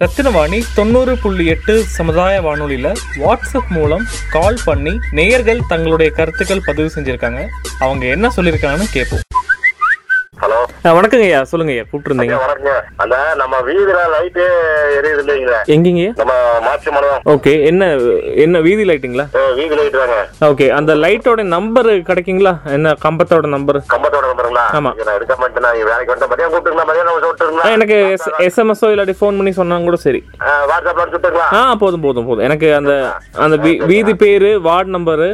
ரத்தினவாணி தொண்ணூறு புள்ளி எட்டு சமுதாய வானொலியில் வாட்ஸ்அப் மூலம் கால் பண்ணி நேயர்கள் தங்களுடைய கருத்துக்கள் பதிவு செஞ்சுருக்காங்க. அவங்க என்ன சொல்லியிருக்காங்கன்னு கேட்போம் வணக்கங்க ஐயா. சொல்லுங்க ஐயா. கூப்பிட்டுருந்தீங்க. ஐயா வணக்கங்க. அந்த நம்ம வீதியில லைட்டு எரியுது இல்லைங்களா. எங்கேங்க? நம்ம மாற்றி மனம் ஓகே. என்ன என்ன வீதி லைட்டுங்களா வீதி லைட் தாங்க. ஓகே. அந்த லைட்டோட நம்பர் கிடைக்குங்களா? என்ன கம்பத்தோட நம்பர் கம்பத்தோட நம்பருங்களா ஆமா. எடுக்க மாட்டேன். நான் வேலைக்கு வந்து மதியம் கூப்பிட்டுங்களா மதியம் நம்ம எனக்கு எஸ் எஸ்எம்எஸ்ஓ இல்லாட்டி ஃபோன் பண்ணி சொன்னாங்க கூட சரி. வாட்ஸ்அப்ல அனுப்பிச்சுட்டுங்களா ஆ போதும் போதும் போதும். எனக்கு அந்த அந்த வீதி பேரு வார்டு நம்பரு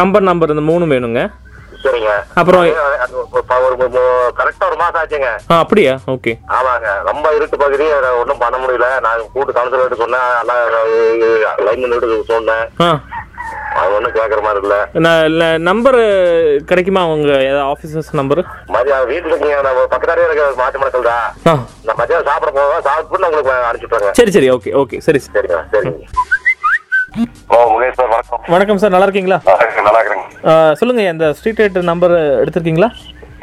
கம்பர் நம்பர் இந்த மூணு வேணுங்க. சரிங்க. அப்புறம் கரெக்டா ஒரு மாசம் ஆச்சுங்க. ஆ அப்படியா? ஓகே. ஆமாங்க. ரொம்ப இருட்டு பகுதி ஒன்றும் பண்ண முடியல. நான் கூட்டு கவுன்சிலர் சொன்னேன். எல்லாம் லைன் நின்று சொன்னேன். அது ஒன்றும் கேட்குற மாதிரி இல்லை. நான் நம்பர் கிடைக்குமா அவங்க ஏதாவது ஆஃபீஸர்ஸ் நம்பர் மதியம் வீட்டுல இருக்கீங்க நான் பக்கத்தாரியே இருக்க மாட்டு மணக்கல் தான் நான் மதியம் சாப்பிட போவேன் சாப்பிட்டு உங்களுக்கு அனுப்பிச்சுட்டுறேன் சரி சரி ஓகே ஓகே சரி சரி. சரிங்க சரிங்க. ஓ முகேஷ் சார் வணக்கம். வணக்கம் சார் நல்லா இருக்கீங்களா? நல்லா இருக்கிறேங்க. சொல்லுங்க இந்த ஸ்ட்ரீட் லைட் நம்பர் எடுத்திருக்கீங்களா?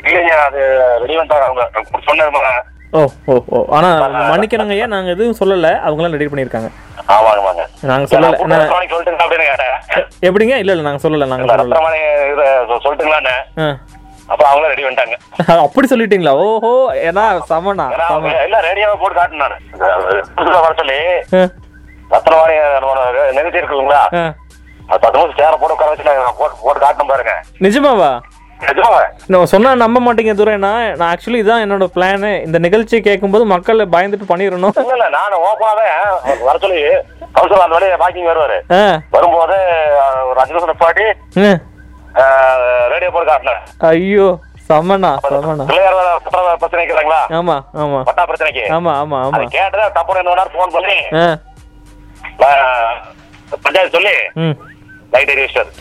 இல்லைங்க அது ரெடி பண்ணிட்டாங்க அவங்க சொன்னது ஓ ஓ ஓ. ஆனால் மன்னிக்கணுங்க ஐயா நாங்கள் எதுவும் சொல்லலை அவங்களாம் ரெடி பண்ணியிருக்காங்க. ஆமாங்க வாங்க நாங்கள் சொல்லலை எப்படிங்க? இல்லை இல்லை நாங்கள் சொல்லலை இல்ல, சொல்லலை. சொல்லிட்டுங்களான்னு. அப்ப அவங்களும் ரெடி பண்ணிட்டாங்க அப்படி சொல்லிட்டீங்களா? ஓஹோ ஏன்னா சமனா எல்லாம் ரெடியாவே போட்டு புதுசா வர சொல்லி நம்மளோட நிகழ்ச்சி இருக்குங்களா? பத்து நிமிஷம் சேர போட்டு உட்கார வச்சு நான் போட்டு போட்டு காட்டணும் பாருங்க. நிஜமாவா? நான் சொன்னா நம்ப மாட்டீங்க துரைனா நான் ஆக்சுவலி இதான் என்னோட பிளானு இந்த நிகழ்ச்சியை கேட்கும்போது மக்கள் பயந்துட்டு பண்ணிடணும். இல்ல நான் ஓப்பனாவே வர சொல்லி கவுன்சிலர் அந்த வழியை வாக்கிங் வருவாரு. வரும்போது ஒரு அஞ்சு நிமிஷம் நிப்பாட்டி. ரேடியோ போட்டு காட்டினேன் ஐயோ சமனா சமனா பிரச்சனை இருக்கிறாங்களா ஆமா ஆமா. பட்டா பிரச்சனைக்கு. ஆமா ஆமா ஆமா. கேட்டதா தப்பு என்ன ஃபோன் பண்ணி பஞ்சாயத்து சொல்லி லைட்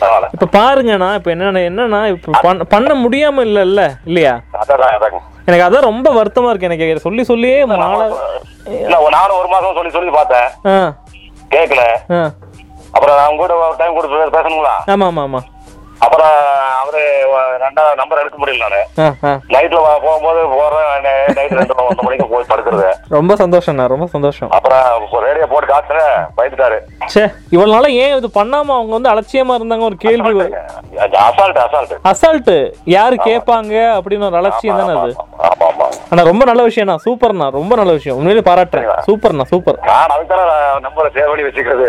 பரவாயில்ல. இப்போ பாருங்கண்ணா இப்போ என்னன்னா என்னன்னா இப்போ பண்ண முடியாம இல்லைல்ல இல்லையா? அதான் அதாங்க எனக்கு அதான் ரொம்ப வருத்தமா இருக்கு எனக்கு சொல்லி சொல்லியே இல்ல நானும் ஒரு மாசம் சொல்லி சொல்லி பார்த்தேன். கேட்கல அப்புறம் அவங்க கூட டைம் கொடுத்து பேசணுங்களா? ஆமா ஆமா ஆமா. அப்புறம் அவரு ரெண்டாவது நம்பர் எடுக்க முடியல நானு. நைட்ல போகும்போது போறேன் நைட் ரெண்டு ஒன்றரை மணிக்கு போய் படுக்கிறது. ரொம்ப சந்தோஷம்ண்ணா ரொம்ப சந்தோஷம். அப்புறம் ரேடியோ போட்டு காட்டுறேன் பயந்துட்டாரு. ச்சே இவ்வளவு நாளா ஏன் இது பண்ணாம அவங்க வந்து அலட்சியமா இருந்தாங்க? ஒரு கேள்வி அசால்ட் அசால்ட் அசால்ட்டு யாரு கேட்பாங்க? அப்படின்னு ஒரு அலட்சியம் தானே அது? ஆனா ரொம்ப நல்ல விஷயம்ண்ணா. சூப்பர்ண்ணா. ரொம்ப நல்ல விஷயம். உண்மையிலே பாராட்டுறேன். சூப்பர்ண்ணா சூப்பர். நான் அதுக்கு தானே நம்பரை சேவ் பண்ணி வச்சுக்கிறது.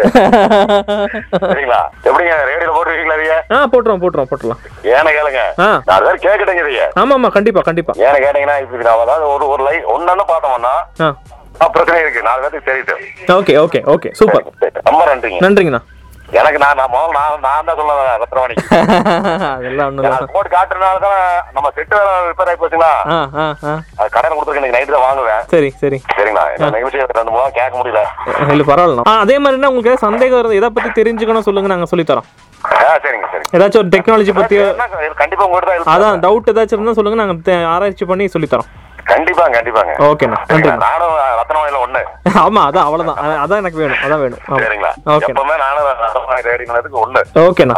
சரிங்களா? எப்படிங்க? ரேடியோல போட்டுருக்கீங்களா இதைய? ஆ போட்டுருவோம் போட்டுருவோம் போட்டுருலாம். ஏன்னு கேளுங்க. நான் வேற கேட்கட்டேங்க இதைய. ஆமா ஆமா கண்டிப்பா கண்டிப்பா. ஏன்னு கேட்டீங்கன்னா இப்ப நான் அதாவது ஒரு ஒரு லைன் ஒன்னு பார்த்தோம்னா பிரச்சனை இருக்கு. நாலு பேருக்கு தெரியுது. Okay okay okay. சூப்பர். ரொம்ப நன்றிங்க. நன்றிங்கண்ணா. எனக்கு நான் நான் முதல்ல நான் நான் தான் சொல்லுவேன் ரத்னவாணிக்கு. அதெல்லாம் ஒண்ணும் நான் போட்டு காட்டுறதுனால தான் நம்ம செட்டு வேலை ரிப்பேர் ஆகி போச்சுங்களா? அது கடையில் கொடுத்துருக்கு இன்னைக்கு நைட்டு தான் வாங்குவேன். சரி சரி. சரிங்களா? நிகழ்ச்சி ரெண்டு மூணு கேட்க முடியல. இல்லை பரவாயில்ல. ஆ அதே மாதிரி என்ன உங்களுக்கு சந்தேகம் வருது எதை பற்றி தெரிஞ்சுக்கணும் சொல்லுங்க ஆ சரிங்க சரிங்க. ஏதாச்சும் ஒரு டெக்னாலஜி என்ன, கண்டிப்பா. அதான் டவுட் ஏதாச்சும் இருந்தால் சொல்லுங்க நாங்கள் ஆராய்ச்சி பண்ணி சொல்லித்தரோம். கண்டிப்பாங்க. கண்டிப்பாங்க ஓகேண்ணா நன்றிண்ணா நானும் ரத்னவாணியில ஒண்ணு. ஆமாம் அதான் அவ்வளோதான் அ- அதான் எனக்கு வேணும் அதான் வேணும். ஆமா. சரிங்களா? எப்பவுமே நானும் ரத்னவாணி ரேடியோக்கு ஒண்ணு. ஓகேண்ணா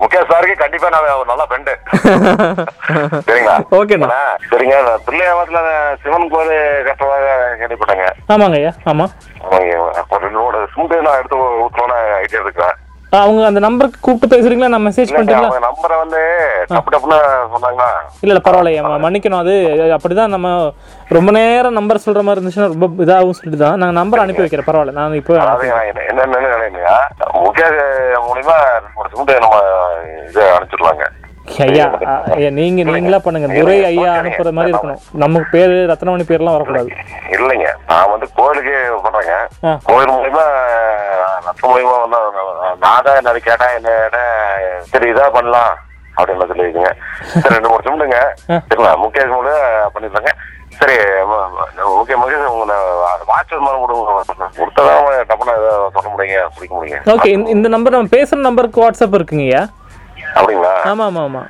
முகேஷ் சாருக்கு கண்டிப்பா நான் ஒரு நல்ல ஃப்ரெண்டு சரிங்களா? ஓகேண்ணா சரிங்க பிள்ளையாவத்துல சிவன் கோயில் கட்டுறதாக கேள்விப்பட்டேங்க. ஆமாங்க ஐயா ஆமாம் ஆமாங்க. ஒரு ரெண்டு மூணு சிமெண்ட் நான் எடுத்து ஊற்றணும்னு ஐடியா இருக்கேன் அவங்க அந்த நம்பருக்கு கூப்பிட்டு பேசுறீங்களா? நான் மெசேஜ் பண்ணிட்டீங்களா அவங்க நம்பரை வந்து டப்பு டப்புன்னு சொன்னாங்களா? இல்லை இல்லை பரவாயில்ல ஏம்மா, மன்னிக்கணும் அது அப்படிதான் நம்ம ரொம்ப நேரம் நம்பர் சொல்கிற மாதிரி இருந்துச்சுன்னா ரொம்ப இதாகவும் சொல்லிட்டு தான் நாங்கள் நம்பர் அனுப்பி வைக்கிறேன் பரவாயில்ல நான் இப்போ என்னன்னு மூலியமா நம்ம இதை அனுப்பிச்சிடலாங்க. ஐயா ஐயா நீங்க நீங்களா பண்ணுங்க. துரை ஐயா அனுப்புற மாதிரி இருக்கணும். நமக்கு பேரு ரத்னமணி பேர்லாம் வரக்கூடாது. இல்லைங்க. நான் வந்து கோயிலுக்கு பண்றேங்க. கோயில் மூலியமா நட்பு மூலியமா வந்து நான் தான் என்ன கேட்டேன் என்ன சரி இதா பண்ணலாம் அப்படின்னு சொல்லியிருக்கீங்க சரி ரெண்டு மூணு சிமெண்ட்டுங்க ஆ. சரிங்களா முகேஷ் மூலம் பண்ணிருந்தாங்க சரி ஓகே முகேஷ் உங்களை வாட்ச் கொடுத்ததான் டப்புனா சொல்ல முடியுங்க பிடிக்க முடியுங்க. ஓகே இந்த நம்பர் நம்ம பேசுற நம்பருக்கு வாட்ஸ்அப் இருக்குங்கய்யா அப்படிங்களா? ஆமா ஆமா ஆமா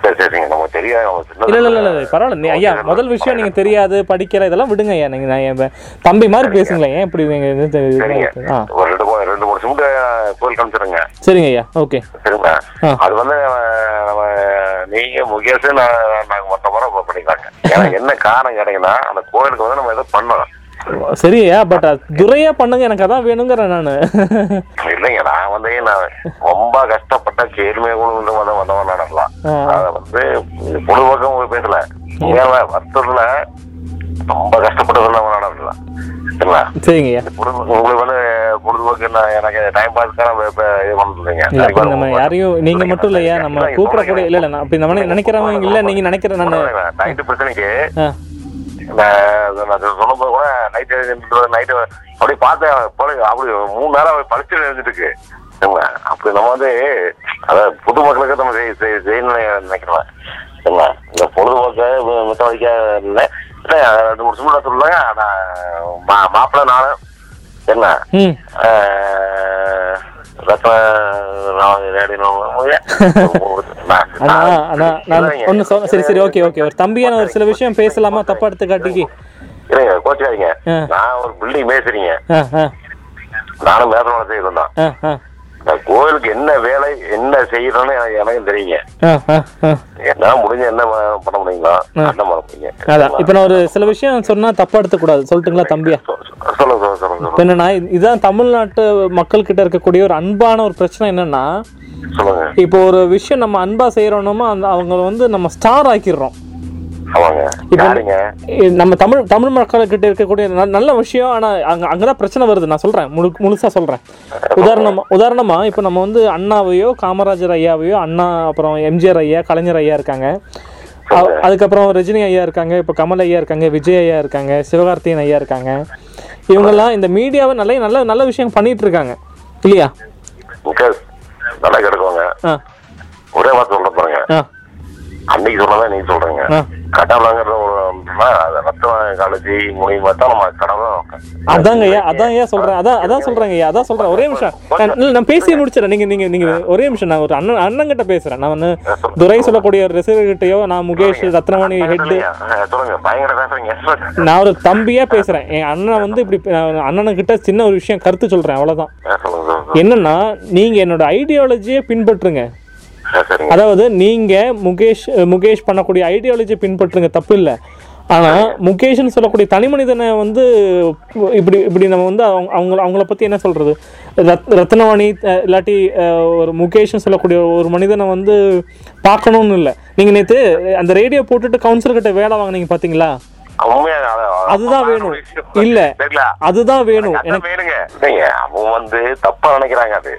இல்ல இல்ல இல்ல பரவாயில்ல. ஐயா முதல் விஷயம் நீங்க தெரியாது படிக்கிற இதெல்லாம் விடுங்க ஐயா. நீங்க நான் தம்பி மாதிரி பேசுங்களேன். ஏன் இப்படி நீங்க ஒரு ரெண்டு ரெண்டு மூணு சிமெண்ட் கோயில் காமிச்சிருங்க சரிங்க ஐயா. ஓகே. சரிங்களா. அது வந்து நம்ம- நீங்க முகேஷ் நான் நாங்க மொத்த முறை பண்ணிக்கலாங்க. ஏன்னா என்ன காரணம் கேட்டீங்கன்னா அந்த கோயிலுக்கு வந்து நம்ம ஏதோ பண்ணோம் சரியா? பட் துரையா பண்ணுங்க எனக்கு அதான் வேணுங்கிறேன் நான். இல்லைங்க நான் வந்து நான் ரொம்ப கஷ்டப்பட்ட கேள்வியை கூட வந்து வந்தவன் நடக்கலாம். அதை வந்து உங்களுக்கு பேசல ஏன் வருத்தத்துல ரொம்ப கஷ்டப்பட்டு நம்ம நடக்கலாம் சரிங்களா? உங்களுக்கு வந்து பொழுதுபோக்கு எனக்கு டைம் பாஸ்க்கான இது பண்ணுறீங்க நம்ம யாரையும் நீங்க மட்டும் இல்லையா நம்ம கூப்பிடக்கூடிய இல்ல இல்ல நான் அப்படி நம்ம நினைக்கிறவங்க இல்ல நீங்க நினைக்கிற நான். நைட்டு பிரச்சனைக்கு சொல்லும்போது கூட நைட்டு நைட்டு அப்படியே பார்த்தேன். அப்படி மூணு நேரம் பழிச்சு எழுந்துட்டு அப்படி நம்ம வந்து அதாவது புது மக்களுக்கு நம்ம செய்- செய்- செய்யணும்னு நினைக்கிறோம். சரிங்களா இந்த பொழுதுபோக்கு மித்தவழிக்க இல்லை. ரெண்டு மூணு சும்மா சொல்லுவாங்க. நான் மா மாப்பிள்ளை நானும் சரிங்களா சரி சரி ஓகே ஓகே ஒரு தம்பியான ஒரு சில விஷயம் பேசலாமா தப்பா எடுத்து காட்டிக்கு இல்லைங்க. நான் ஒரு பில்டிங் ஆ நானும் மேதனோட செய்யறோம் தான் ஆ ஆ இந்த கோயிலுக்கு என்ன வேலை என்ன செய்யறோம்னு எனக்கு எனக்கும் தெரியுங்க. என்ன முடிஞ்ச என்ன பண்ண முடியுங்களோ என்ன பண்ண முடியுங்க அதான். இப்போ நான் ஒரு சில விஷயம் சொன்னா தப்பா எடுத்துக்கூடாது. சொல்லட்டுங்களா தம்பியா? சொல்லுங்க சொல்லுங்க என்னன்னா இதுதான் தமிழ்நாட்டு மக்கள்கிட்ட இருக்கக்கூடிய ஒரு அன்பான ஒரு பிரச்சனை என்னன்னா இப்போ ஒரு விஷயம் நம்ம அன்பா செய்யறோம்னா அந்த அவங்க வந்து நம்ம ஸ்டார் ஆக்கிடுறோம். நம்ம தமிழ் தமிழ் மக்கள்கிட்ட இருக்கக்கூடிய நல்ல விஷயம் ஆனா அங்க அங்கதான் பிரச்சனை வருது. நான் சொல்றேன். முழு முழுசா சொல்றேன். உதாரணமா உதாரணமா இப்போ நம்ம வந்து அண்ணாவையோ காமராஜர் ஐயாவையோ அண்ணா அப்புறம் எம்ஜிஆர் ஐயா கலைஞர் ஐயா இருக்காங்க. அதுக்கப்புறம் ரஜினி ஐயா இருக்காங்க. இப்போ கமல் ஐயா இருக்காங்க விஜய் ஐயா இருக்காங்க சிவகார்த்திகேயன் ஐயா இருக்காங்க. இவங்கெல்லாம் இந்த மீடியாவை நல்ல நல்ல நல்ல விஷயம் பண்ணிட்டு இருக்காங்க இல்லையா நல்லா கிடக்குவாங்க. ஆ. ஒரே வார்த்தை சொல்ல பாருங்க. அன்னைக்கு சொன்னதான் நீங்க சொல்றீங்க. ஆ. கட்டாளங்கிற ஒரு ரத்தம் காலேஜ் மூலியமா தான் நம்ம கடமை அதாங்க ஐயா அதான் சொல்றேன்? அதான் அதான் சொல்றேங்க ஐயா அதான் சொல்றேன். ஒரே நிமிஷம். நான் பேசி முடிச்சிடறேன். நீங்க நீங்க நீங்க ஒரே நிமிஷம். நான் ஒரு அண்ணன் அண்ணன் கிட்ட பேசுறேன். நான் வந்து துரை சொல்லக்கூடிய கிட்டயோ நான் முகேஷ் ரத்னமணி ஹெட் நான் ஒரு தம்பியா பேசுறேன். என் அண்ணன் வந்து இப்படி நான் அண்ணன் கிட்ட சின்ன ஒரு விஷயம் கருத்து சொல்றேன். அவ்வளவுதான். என்னன்னா நீங்க என்னோட ஐடியாலஜியை பின்பற்றுங்க. அதாவது நீங்க முகேஷ் முகேஷ் பண்ணக்கூடிய ஐடியாலஜியை பின்பற்றுங்க தப்பு இல்லை ஆனா முகேஷ்னு சொல்லக்கூடிய தனி மனிதனை வந்து இப்படி இப்படி நம்ம வந்து அவங்க அவங்கள அவங்கள பத்தி என்ன சொல்றது? ரத் ரத்னவாணி இல்லாட்டி ஒரு முகேஷ்னு சொல்லக்கூடிய ஒரு மனிதனை வந்து பார்க்கணும்னு இல்லை. நீங்க நேத்து அந்த ரேடியோ போட்டுட்டு கவுன்சிலர் கிட்ட வேலை வாங்குனீங்க அது- அதுதான் வேணும். இல்ல. அதுதான் வேணும். எனக்கு அவங்க வந்து தப்பா நினைக்கிறாங்க அது.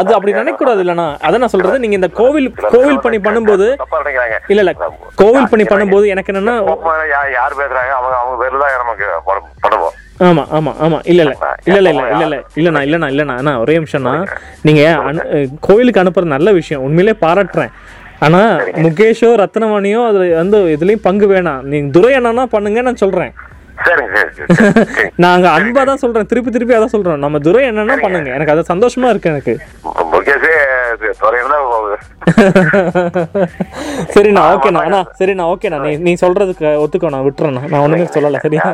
அது அப்படி நினைக்கக்கூடாது இல்லைண்ணா அதான் நான் சொல்றது. நீங்க இந்த கோவில் கோவில் பணி பண்ணும்போது இல்ல இல்ல. கோவில் பணி பண்ணும்போது எனக்கு என்னன்னா யார் பேசுறாங்க? அவங்க அவங்க பேர்ல தான் நமக்கு பண்ணுவோம் ஆமா ஆமா ஆமா. இல்ல இல்ல. இல்ல இல்ல இல்ல இல்ல. இல்ல இல்லண்ணா இல்லண்ணா இல்லண்ணா. ஒரே நிமிஷம்ண்ணா. நீங்க கோவிலுக்கு அனுப்புறது நல்ல விஷயம். உண்மையிலே பாராட்டுறேன். ஆனா முகேஷோ ரத்னவாணியோ அதுல வந்து இதுலயும் பங்கு வேணாம் நீங்க துரை அண்ணா பண்ணுங்க நான் சொல்றேன். நாங்க அன்பா தான் சொல்றேன் திருப்பி திருப்பி அதான் சொல்றோம் நம்ம துரை என்னன்னா பண்ணுங்க எனக்கு அது சந்தோஷமா இருக்கு எனக்கு சரிண்ணா ஓகேண்ணா அண்ணா சரிண்ணா ஓகேண்ணா நீ நீ சொல்றதுக்கு ஒத்துக்கோ நான் விட்டுறேண்ணா நான் ஒண்ணுமே சொல்லல சரியா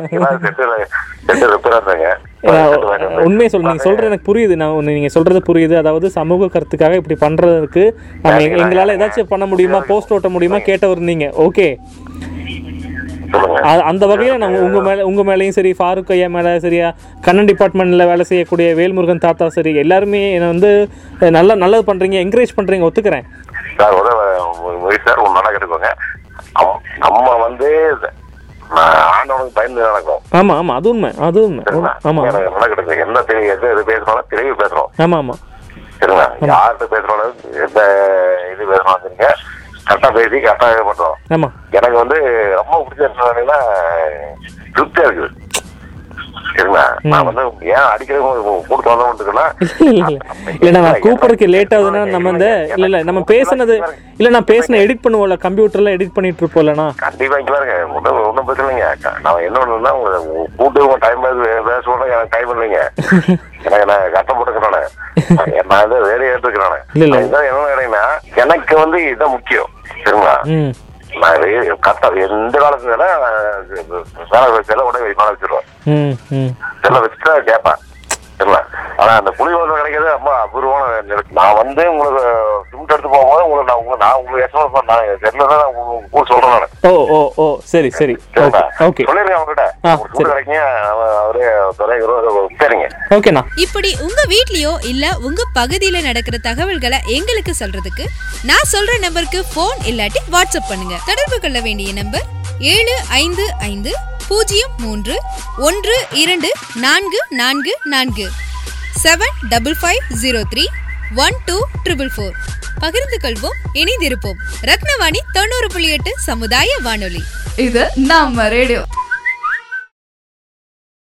உண்மையை சொல் நீங்க சொல்றது எனக்கு புரியுது. நான் ஒண்ணு நீங்க சொல்றது புரியுது. அதாவது சமூக கருத்துக்காக இப்படி பண்றதுக்கு நம்ம எங்க- எங்களால ஏதாச்சும் பண்ண முடியுமா? போஸ்ட் ஓட்ட முடியுமா? கேட்டவர் நீங்க. ஓகே. அந்த வகையில நான் உங்க மேல உங்க மேலயும் சரி ஃபாரூக் ஐயா மேல சரியா கண்ணன் டிபார்ட்மெண்ட்ல வேலை செய்யக்கூடிய வேல்முருகன் தாத்தா சரி எல்லாருமே என்னை வந்து நல்லா நல்லது பண்றீங்க என்கரேஜ் பண்றீங்க ஒத்துக்கிறேன். சார் உதவ சார் ஒன்று அம்- நம்ம வந்து ஆண்டவனுக்கு பயந்து நடக்கும் ஆமா ஆமா அது உண்மை அது உண்மை. ஆமா கேட்டுக்கோங்க என்ன தெரிய எது எது பேசுறோம் தெளிவு பேசுறோம். ஆமா ஆமா. சரிங்களா? யார்கிட்ட பேசுறோம் எந்த இது பேசுறோம் சரிங்க. கரெக்டாக பேசி கரெக்டாக இது பண்றோம். ஆமா. எனக்கு வந்து ரொம்ப பிடிச்ச திருப்தியா இருக்குது சரிங்களா? நான் வந்து ஏன் அடிக்கடி கூட்டு இல்ல நான் கூப்பிடுறதுக்கு லேட் ஆகுதுன்னா நம்ம இந்த இல்ல இல்ல நம்ம பேசுனது இல்ல நான் பேசின எடிட் பண்ணுவோம்ல கம்ப்யூட்டர்ல எடிட் பண்ணிட்டு இருப்போம்லண்ணா. கண்டிப்பா இங்க பாருங்க ஒன்றும் பிரச்சனை இல்லைங்க. நான் என்ன ஒண்ணுன்னா உங்க கூட்டு உங்க டைம் பேசணும் எனக்கு டைம் இல்லைங்க. எனக்கு நான் கஷ்டம் போட்டுக்கிறேன் நான். வந்து வேலையை எடுத்துக்கிறேன் இல்ல. இதான் என்ன எனக்கு வந்து இதுதான் முக்கியம் சரிங்களா? கரெக்டாக எந்த காலத்துல செல்ல உடனே மேலே வச்சிருவேன் செல்ல வச்சுட்டு கேட்பேன். ஆனா அந்த புளி கிடைக்கிறது ரொம்ப அபூர்வமான. நான் வந்து உங்களுக்கு சிமெண்ட் எடுத்து உங்களுக்கு நான் உங்க நான் உங்களுக்கு எஸ்எம்எஸ் பண்ணேன் செல்ல தான் உங்களுக்கு கூட சொல்றேன் நான். ஓ ஓ ஓ சரி சரி. ஓகே சொல்லிருக்கேன் அவங்ககிட்ட அவரே சரிங்க. ஓகேண்ணா. இப்படி உங்க வீட்லயோ இல்ல உங்க பகுதியில நடக்கிற தகவல்களை எங்களுக்கு சொல்றதுக்கு நான் சொல்ற நம்பருக்கு ஃபோன் இல்லாட்டி வாட்ஸ்அப் பண்ணுங்க. தொடர்பு கொள்ள வேண்டிய நம்பர் ஏழு ஐந்து ஐந்து பூஜ்ஜியம் மூன்று ஒன்று இரண்டு நான்கு நான்கு நான்கு. Seven double five zero three one two triple four பகிர்ந்து கொள்வோம் இணைந்திருப்போம். ரத்னவாணி தொண்ணூறு புள்ளி எட்டு சமுதாய வானொலி. இது நம்ம ரேடியோ.